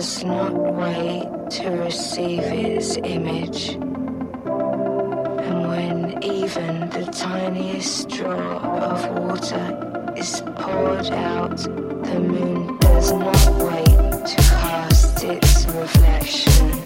does not wait to receive its image. And when even the tiniest drop of water is poured out, the moon does not wait to cast its reflection.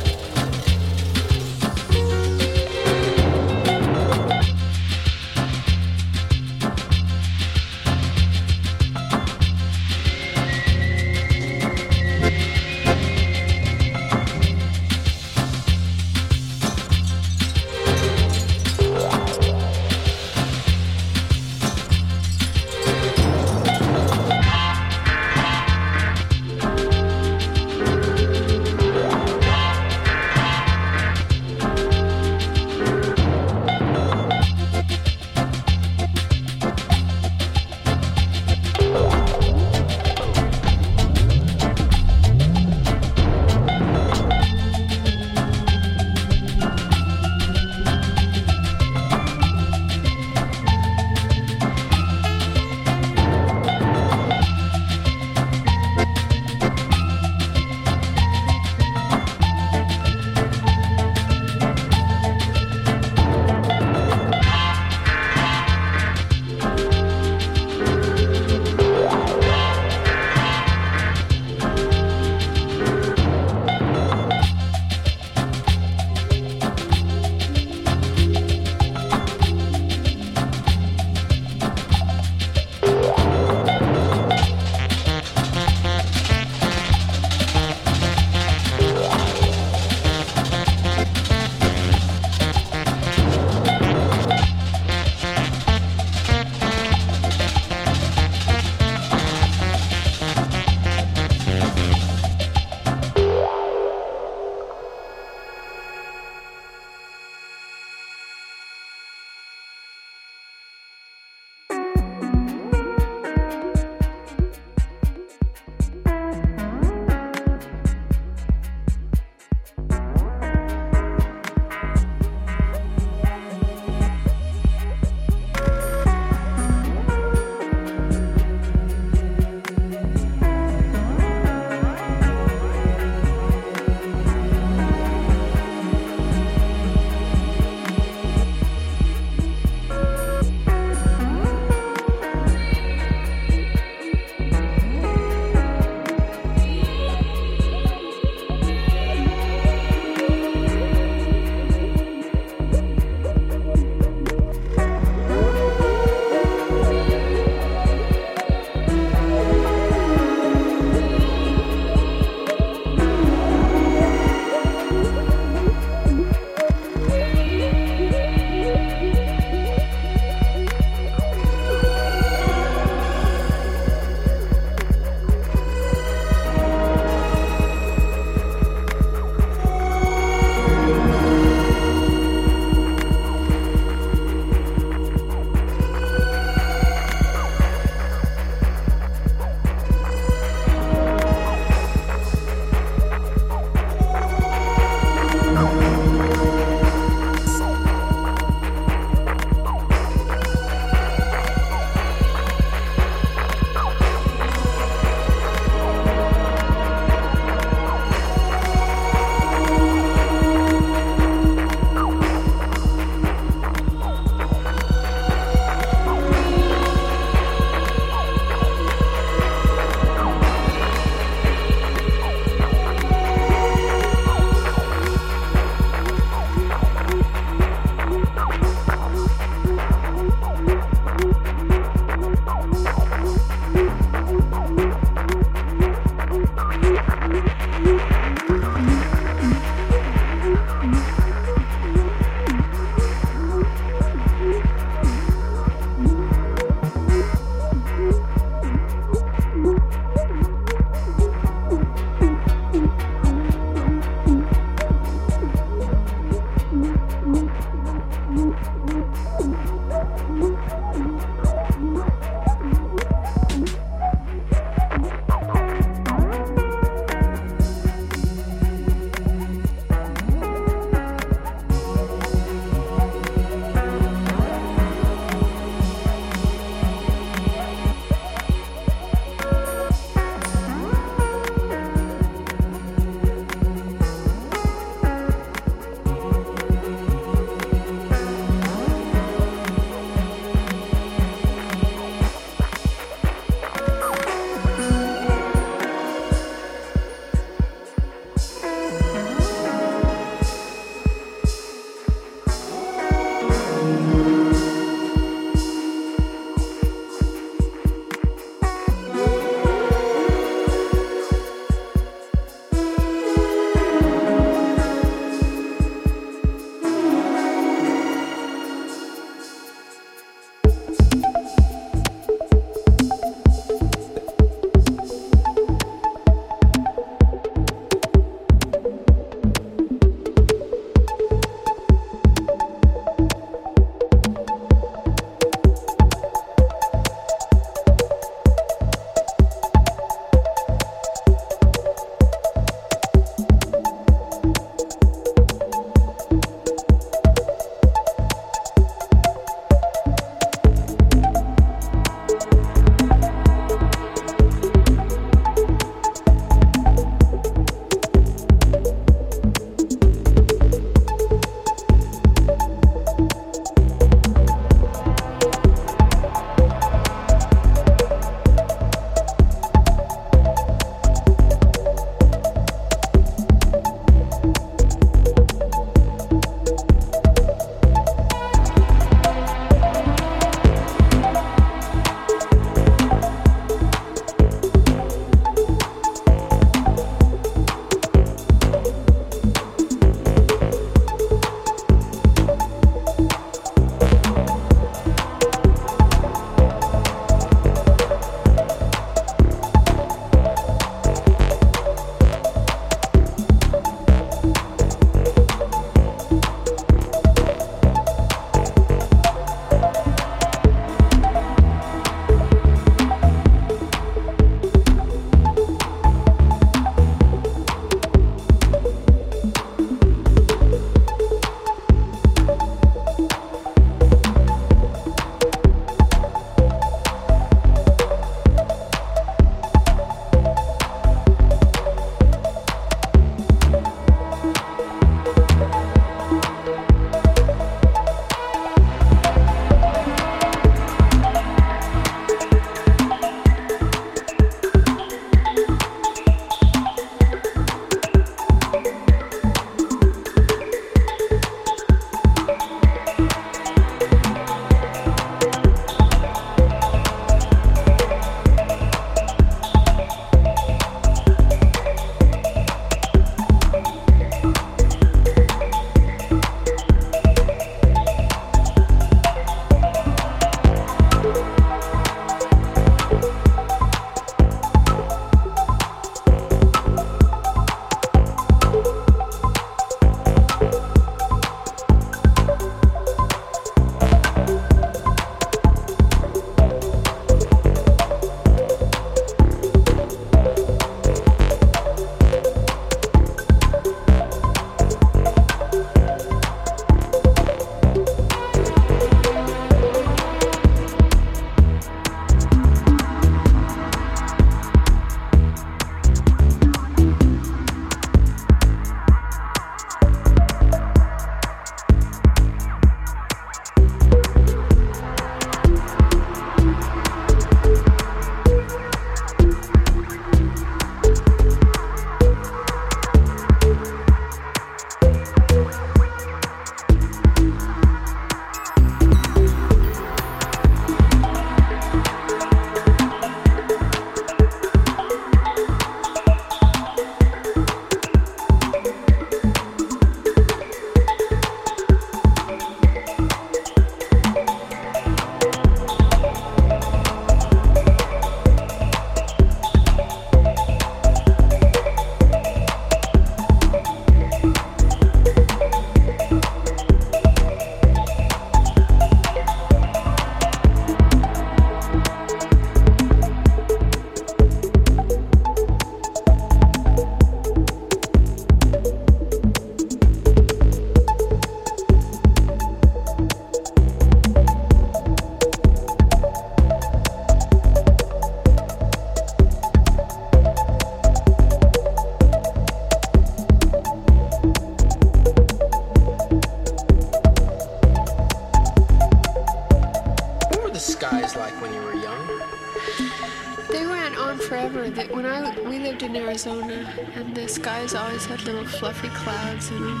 skies always had little fluffy clouds in them,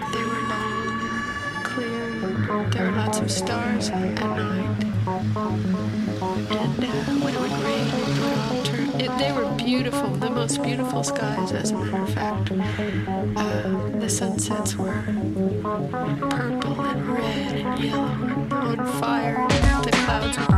and they were long and clear. There were lots of stars at night. And uh, when it would rain, it would all turn. It, they were beautiful, the most beautiful skies, as a matter of fact. Uh, the sunsets were purple and red and yellow and on fire, and the clouds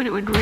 when it would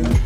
day.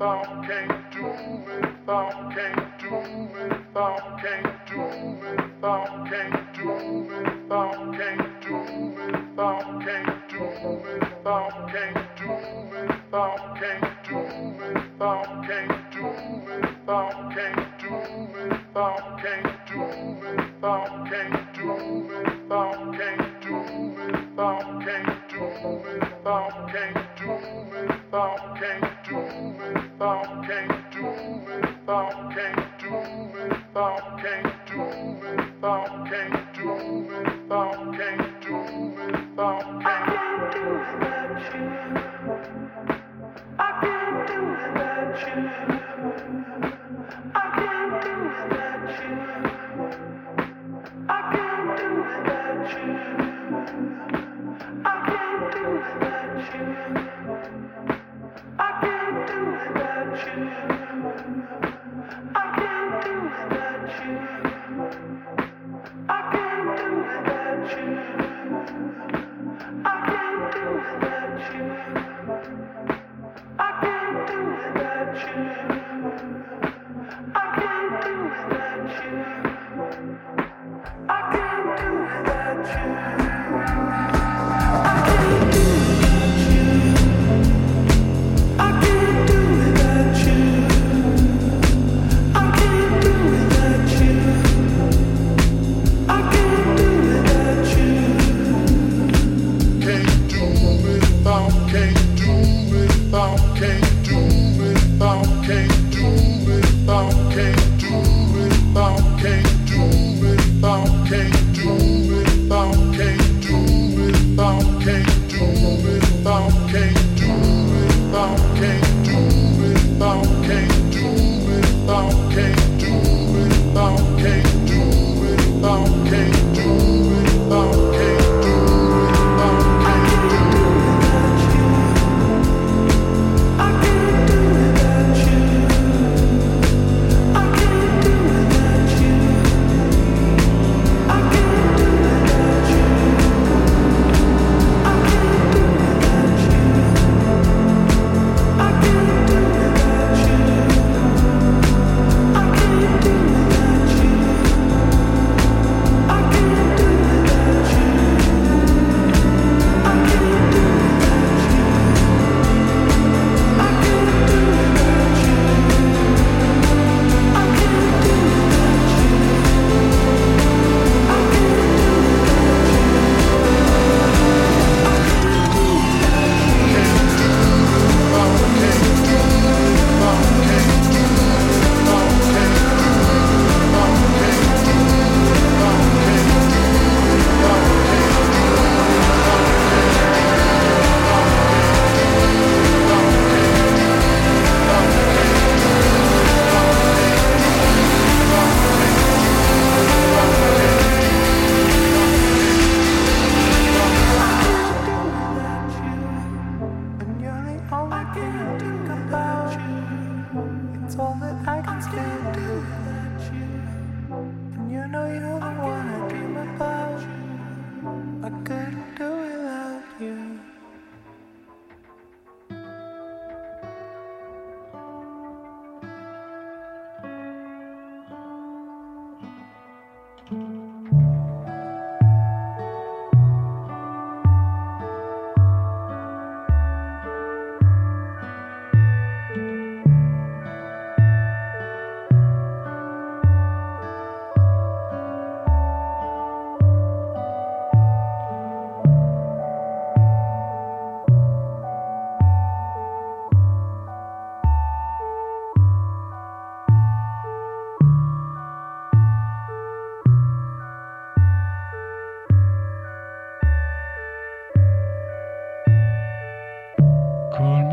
I can't do it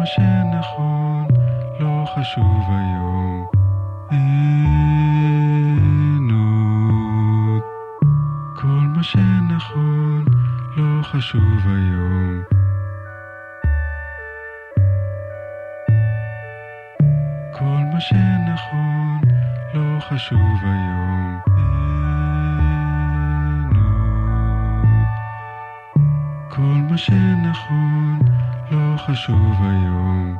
שנכון לא חשוב היום. אין עוד. כל מה שנכון לא חשוב היום. כל מה שנכון לא חשוב היום. אין כל מה שנכון לא חשוב היום. לא חשוב היום.